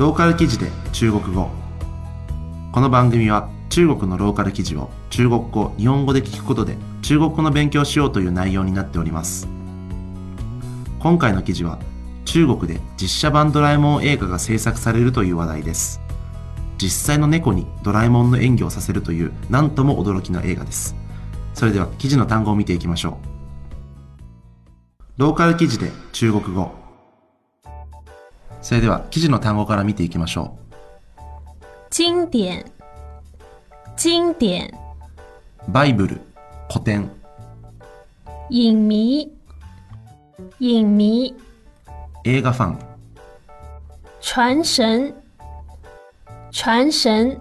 ローカル記事で中国語。この番組は中国のローカル記事を中国語日本語で聞くことで中国語の勉強しようという内容になっております。今回の記事は中国で実写版ドラえもん映画が制作されるという話題です。実際の猫にドラえもんの演技をさせるという何とも驚きの映画です。それでは記事の単語を見ていきましょう。ローカル記事で中国語。それでは記事の単語から見ていきましょう。经典，经典，バイブル古典。影迷，影迷，映画ファン。传神，传神，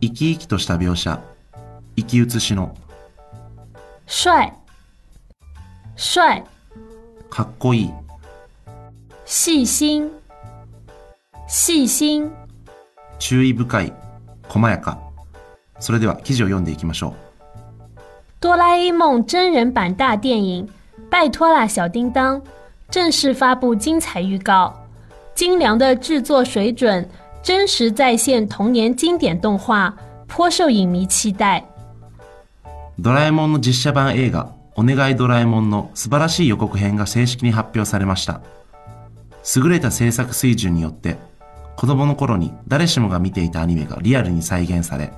生き生きとした描写。生き写しの。帅，帅，かっこいい。细心，细心，注意深い細やか。それでは記事を読んでいきましょう。哆啦 A 梦真人版大电影《拜托啦小叮当》正式发布精彩预告，精良的制作水准，真实再现童年经典动画，颇受影迷期待。ドラえもんの実写版映画「お願いドラえもん」の素晴らしい予告編が正式に発表されました。優れた制作水準によって子供の頃に誰しもが見ていたアニメがリアルに再現され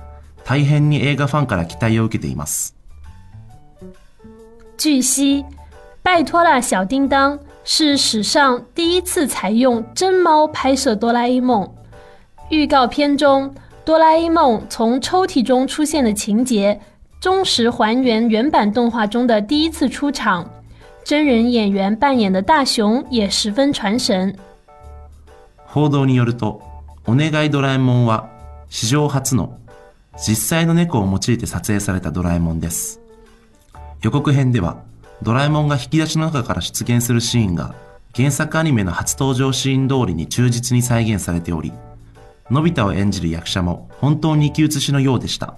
大変に映画ファンから期待を受けています据悉，《拜托啦小叮当》是史上第一次采用真猫拍摄哆啦 A 梦。预告片中，哆啦 A 梦从抽屉中出现的情节，忠实还原原版动画中的第一次出场。真人演员扮演的大雄也十分传神。 報道によると「お願いドラえもん」は史上初の実際の猫を用いて撮影されたドラえもんです。予告編ではドラえもんが引き出しの中から出現するシーンが原作アニメの初登場シーン通りに忠実に再現されておりのび太を演じる役者も本当に生き写しのようでした。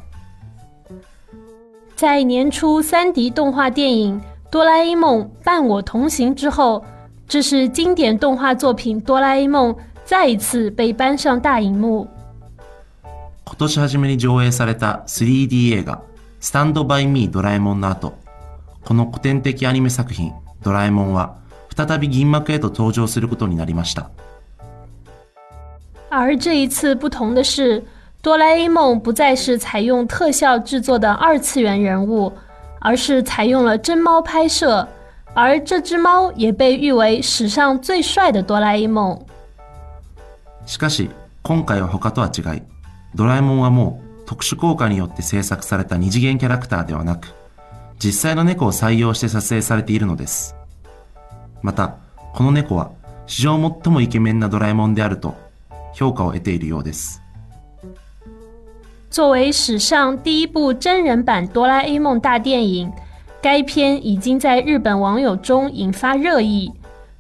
在年初三 D 动画电影《哆啦 A 梦伴我同行》之后，这是经典动画作品《哆啦 A 梦》再一次被搬上大荧幕。今年初めに上映された 3D 映画「スタンドバイミードラえもん」の後この古典的アニメ作品「ドラえもん」は再び銀幕へと登場することになりました而这一次不同的是，哆啦 A 梦不再是采用特效制作的二次元人物，而是采用了真猫拍摄，而这只猫也被誉为史上最帅的哆啦 A 梦。 しかし今回は他とは違いドラえもんはもう特殊効果によって制作された二次元キャラクターではなく実際の猫を採用して撮影されているのです。またこの猫は史上最もイケメンなドラえもんであると評価を得ているようです。作为史上第一部真人版哆啦 A 梦大电影，该片已经在日本网友中引发热议，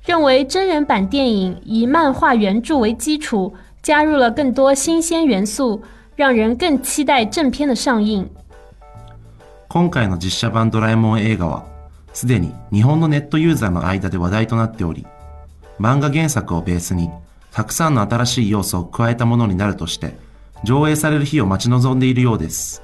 认为真人版电影以漫画原著为基础，加入了更多新鲜元素，让人更期待正片的上映。今回の実写版ドラえもん映画はすでに日本のネットユーザーの間で話題となっており漫画原作をベースにたくさんの新しい要素を加えたものになるとして上映される日を待ち望んでいるようです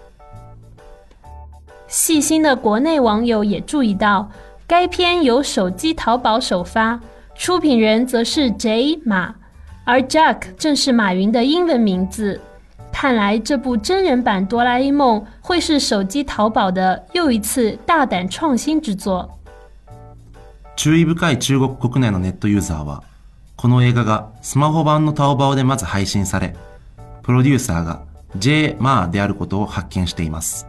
细心的国内网友也注意到，该片由手机淘宝首发，出品人则是 J 马，而 Jack 正是马云的英文名字。看来这部真人版《哆啦 A 梦》会是手机淘宝的又一次大胆创新之作。注意深い中国国内のネットユーザーはこの映画がスマホ版のタオバオでまず配信されプロデューサーが J マーであることを発見しています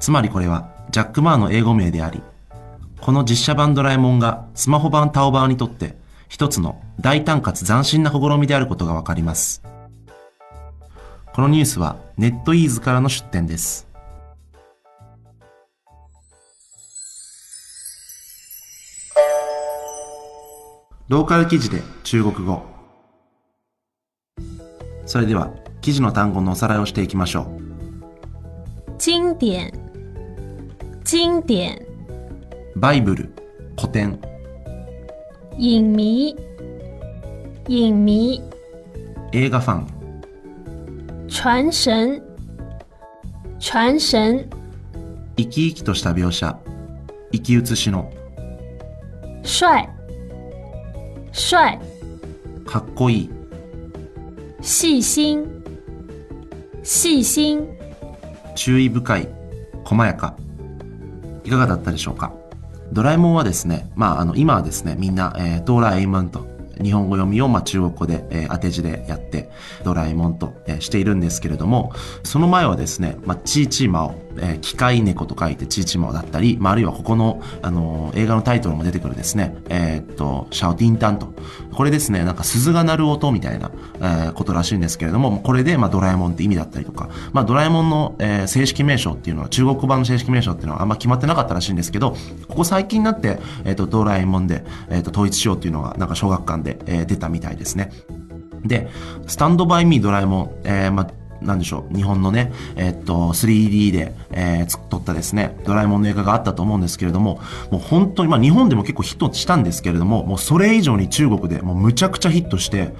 つまりこれはジャック・マーの英語名であり この実写版ドラえもんがスマホ版タオバオにとって一つの大胆かつ斬新な試みであることがわかります。このニュースはネットイーズからの出展です。ローカル記事で中国語。それでは記事の単語のおさらいをしていきましょう。经典，经典，バイブル古典。影迷，影迷，映画ファン。传神，传神，生き生きとした描写。生き写しの。帅，帅，かっこいい。细心，细心，注意深い。細やか。いかがだったでしょうか？ドラえもんはですね、まあ、あの今はですねみんな、えードラえもんと。日本語読みを、まあ、中国語で、え当て字でやってドラえもんと、えしているんですけれどもその前はですね、まあ、チーチーマオ、え機械猫と書いてチーチーマオだったり、まあ、あるいはここの、あの映画のタイトルも出てくるですね、えーっとシャオティンタンと。これですねなんか鈴が鳴る音みたいな、えーことらしいんですけれどもこれで、まあ、ドラえもんって意味だったりとか、まあ、ドラえもんの、えー正式名称っていうのは中国版の正式名称っていうのはあんま決まってなかったらしいんですけどここ最近になって、えっとドラえもんで、えっと統一しようっていうのがなんか小学館で、えー出たみたいですね。で、スタンドバイミードラえもん、えー、まあ、なんでしょう、日本のね、えっと、3D で、えー、撮ったですね、ドラえもんの映画があったと思うんですけれども、もう本当に、まあ日本でも結構ヒットしたんですけれども、もうそれ以上に中国でもうむちゃくちゃヒットして、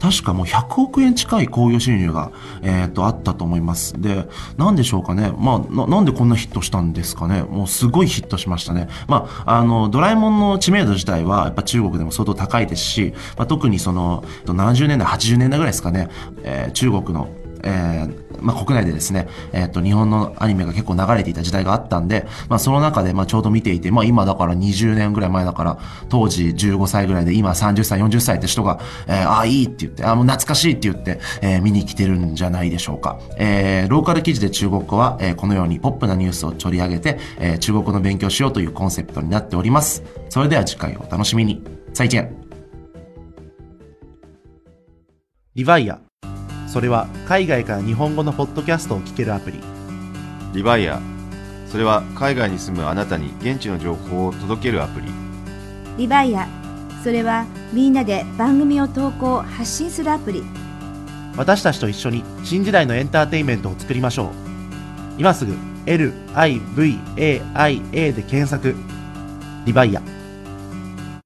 確かもう100億円近い興行収入が、えっと、あったと思います。で、なんでしょうかね、まあな、んでこんなヒットしたんですかね、もうすごいヒットしましたね。まあ、あの、ドラえもんの知名度自体は、やっぱ中国でも相当高いですし、まあ、特にその、70年代、80年代ぐらいですかね、えー中国の、えーまあ、国内でですね、えっ、と、日本のアニメが結構流れていた時代があったんで、まあ、その中で、まあ、ちょうど見ていて、まあ、今だから20年ぐらい前だから、当時15歳ぐらいで、今30歳、40歳って人が、えーああ、いいって言って、あ、もう懐かしいって言って、えー見に来てるんじゃないでしょうか。えーローカル記事で中国語は、えーこのようにポップなニュースを取り上げて、えー中国語の勉強しようというコンセプトになっております。それでは次回をお楽しみに。再见。リヴァイア。それは海外から日本語のポッドキャストを聞けるアプリ。リバイア。それは海外に住むあなたに現地の情報を届けるアプリ。リバイア。それはみんなで番組を投稿発信するアプリ。私たちと一緒に新時代のエンターテインメントを作りましょう。今すぐ LIVAIA で検索。リバイア